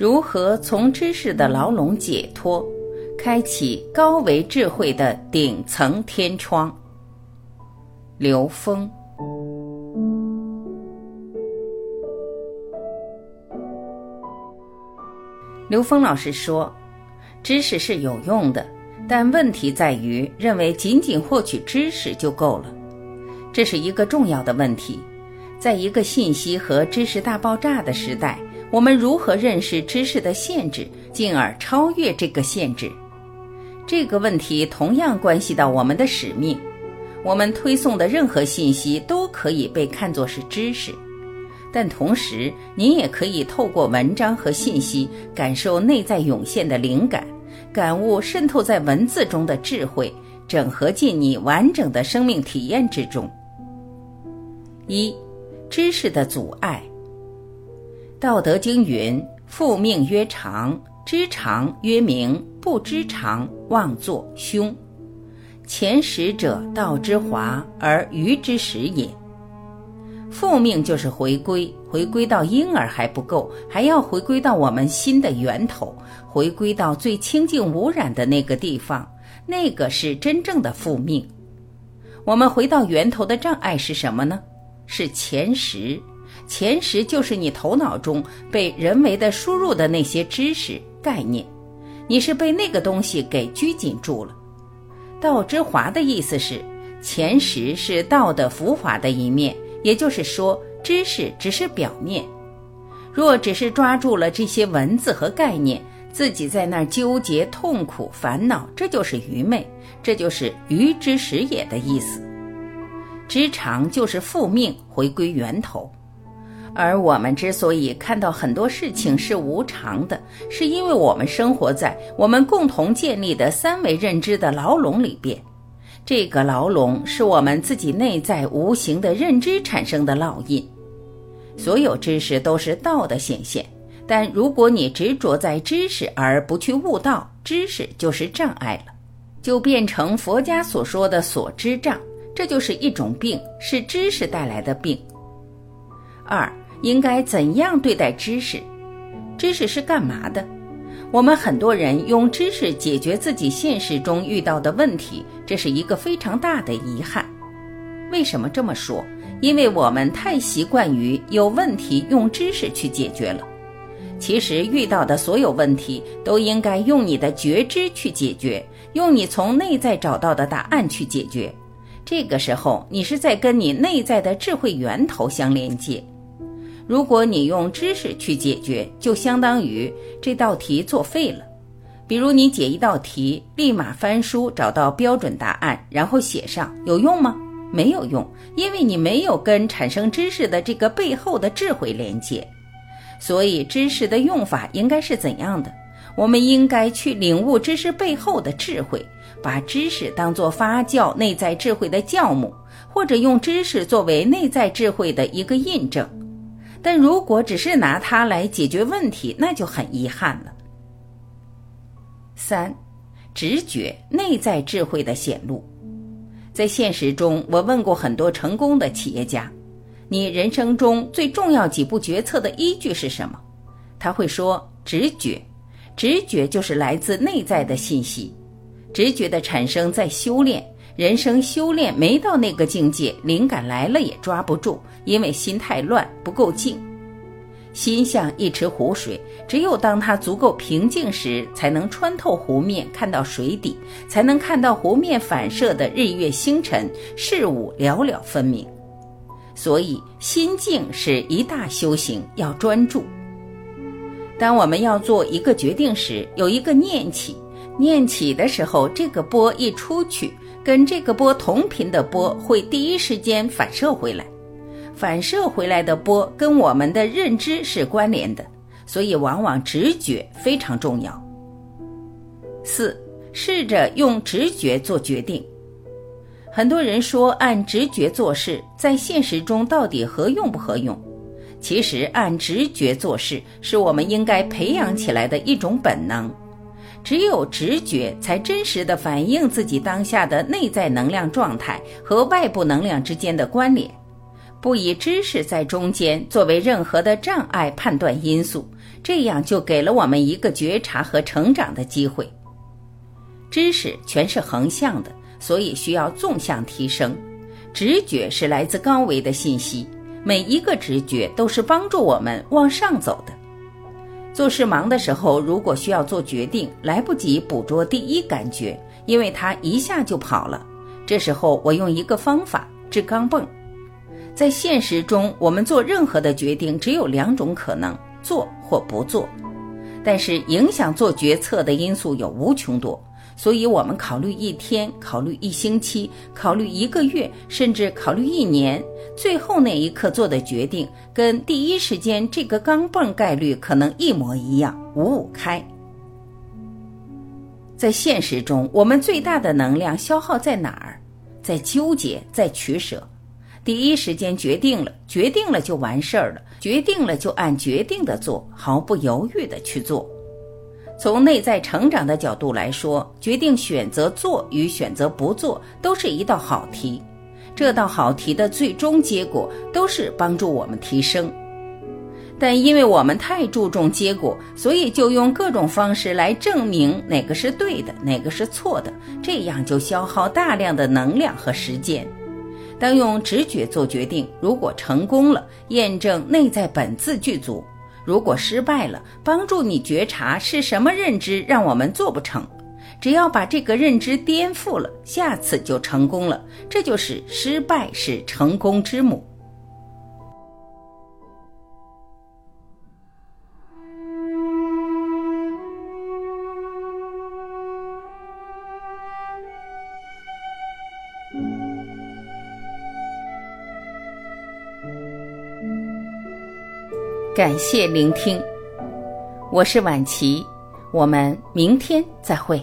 如何从知识的牢笼解脱，开启高维智慧的顶层天窗？刘峰。刘峰老师说：“知识是有用的，但问题在于认为仅仅获取知识就够了，这是一个重要的问题。在一个信息和知识大爆炸的时代，我们如何认识知识的限制，进而超越这个限制？这个问题同样关系到我们的使命。我们推送的任何信息都可以被看作是知识。”但同时，您也可以透过文章和信息，感受内在涌现的灵感，感悟渗透在文字中的智慧，整合进你完整的生命体验之中。一、知识的阻碍。《道德经》云：“复命曰长，知常曰明，不知常，妄作凶。前识者，道之华，而愚之始也。”复命就是回归，回归到婴儿还不够，还要回归到我们心的源头，回归到最清净无染的那个地方，那个是真正的复命。我们回到源头的障碍是什么呢？是前识，前识就是你头脑中被人为的输入的那些知识概念，你是被那个东西给拘谨住了。道之华的意思是，前识是道的浮华的一面。也就是说，知识只是表面。若只是抓住了这些文字和概念，自己在那儿纠结、痛苦、烦恼，这就是愚昧，这就是愚之始也的意思。知常就是复命，回归源头。而我们之所以看到很多事情是无常的，是因为我们生活在我们共同建立的三维认知的牢笼里边。这个牢笼是我们自己内在无形的认知产生的烙印。所有知识都是道的显现，但如果你执着在知识而不去悟道，知识就是障碍了，就变成佛家所说的所知障。这就是一种病，是知识带来的病。二，应该怎样对待知识？知识是干嘛的？我们很多人用知识解决自己现实中遇到的问题，这是一个非常大的遗憾。为什么这么说？因为我们太习惯于有问题用知识去解决了。其实遇到的所有问题都应该用你的觉知去解决，用你从内在找到的答案去解决。这个时候，你是在跟你内在的智慧源头相连接。如果你用知识去解决，就相当于这道题作废了。比如你解一道题，立马翻书找到标准答案，然后写上，有用吗？没有用，因为你没有跟产生知识的这个背后的智慧连接。所以，知识的用法应该是怎样的？我们应该去领悟知识背后的智慧，把知识当作发酵内在智慧的酵母，或者用知识作为内在智慧的一个印证。但如果只是拿它来解决问题，那就很遗憾了。三，直觉内在智慧的显露，在现实中，我问过很多成功的企业家：“你人生中最重要几步决策的依据是什么？”他会说：“直觉，直觉就是来自内在的信息。直觉的产生在修炼，人生修炼没到那个境界，灵感来了也抓不住。”因为心太乱，不够静。心像一池湖水，只有当它足够平静时，才能穿透湖面看到水底，才能看到湖面反射的日月星辰，事物了了分明。所以，心静是一大修行，要专注。当我们要做一个决定时，有一个念起，念起的时候，这个波一出去，跟这个波同频的波会第一时间反射回来。反射回来的波跟我们的认知是关联的，所以往往直觉非常重要。四，试着用直觉做决定。很多人说按直觉做事，在现实中到底合用不合用？其实按直觉做事是我们应该培养起来的一种本能。只有直觉才真实的反映自己当下的内在能量状态和外部能量之间的关联。不以知识在中间作为任何的障碍判断因素，这样就给了我们一个觉察和成长的机会。知识全是横向的，所以需要纵向提升。直觉是来自高维的信息，每一个直觉都是帮助我们往上走的。做事忙的时候，如果需要做决定，来不及捕捉第一感觉，因为它一下就跑了。这时候，我用一个方法治钢镚。在现实中，我们做任何的决定只有两种可能：做或不做。但是，影响做决策的因素有无穷多。所以，我们考虑一天，考虑一星期，考虑一个月，甚至考虑一年，最后那一刻做的决定，跟第一时间这个钢镚概率可能一模一样，五五开。在现实中，我们最大的能量消耗在哪儿？在纠结，在取舍。第一时间决定了，决定了就完事儿了，决定了就按决定的做，毫不犹豫的去做。从内在成长的角度来说，决定选择做与选择不做都是一道好题。这道好题的最终结果都是帮助我们提升。但因为我们太注重结果，所以就用各种方式来证明哪个是对的，哪个是错的，这样就消耗大量的能量和时间。当用直觉做决定，如果成功了，验证内在本自具足。如果失败了，帮助你觉察是什么认知让我们做不成。只要把这个认知颠覆了，下次就成功了。这就是失败是成功之母。感谢聆听，我是晚琪，我们明天再会。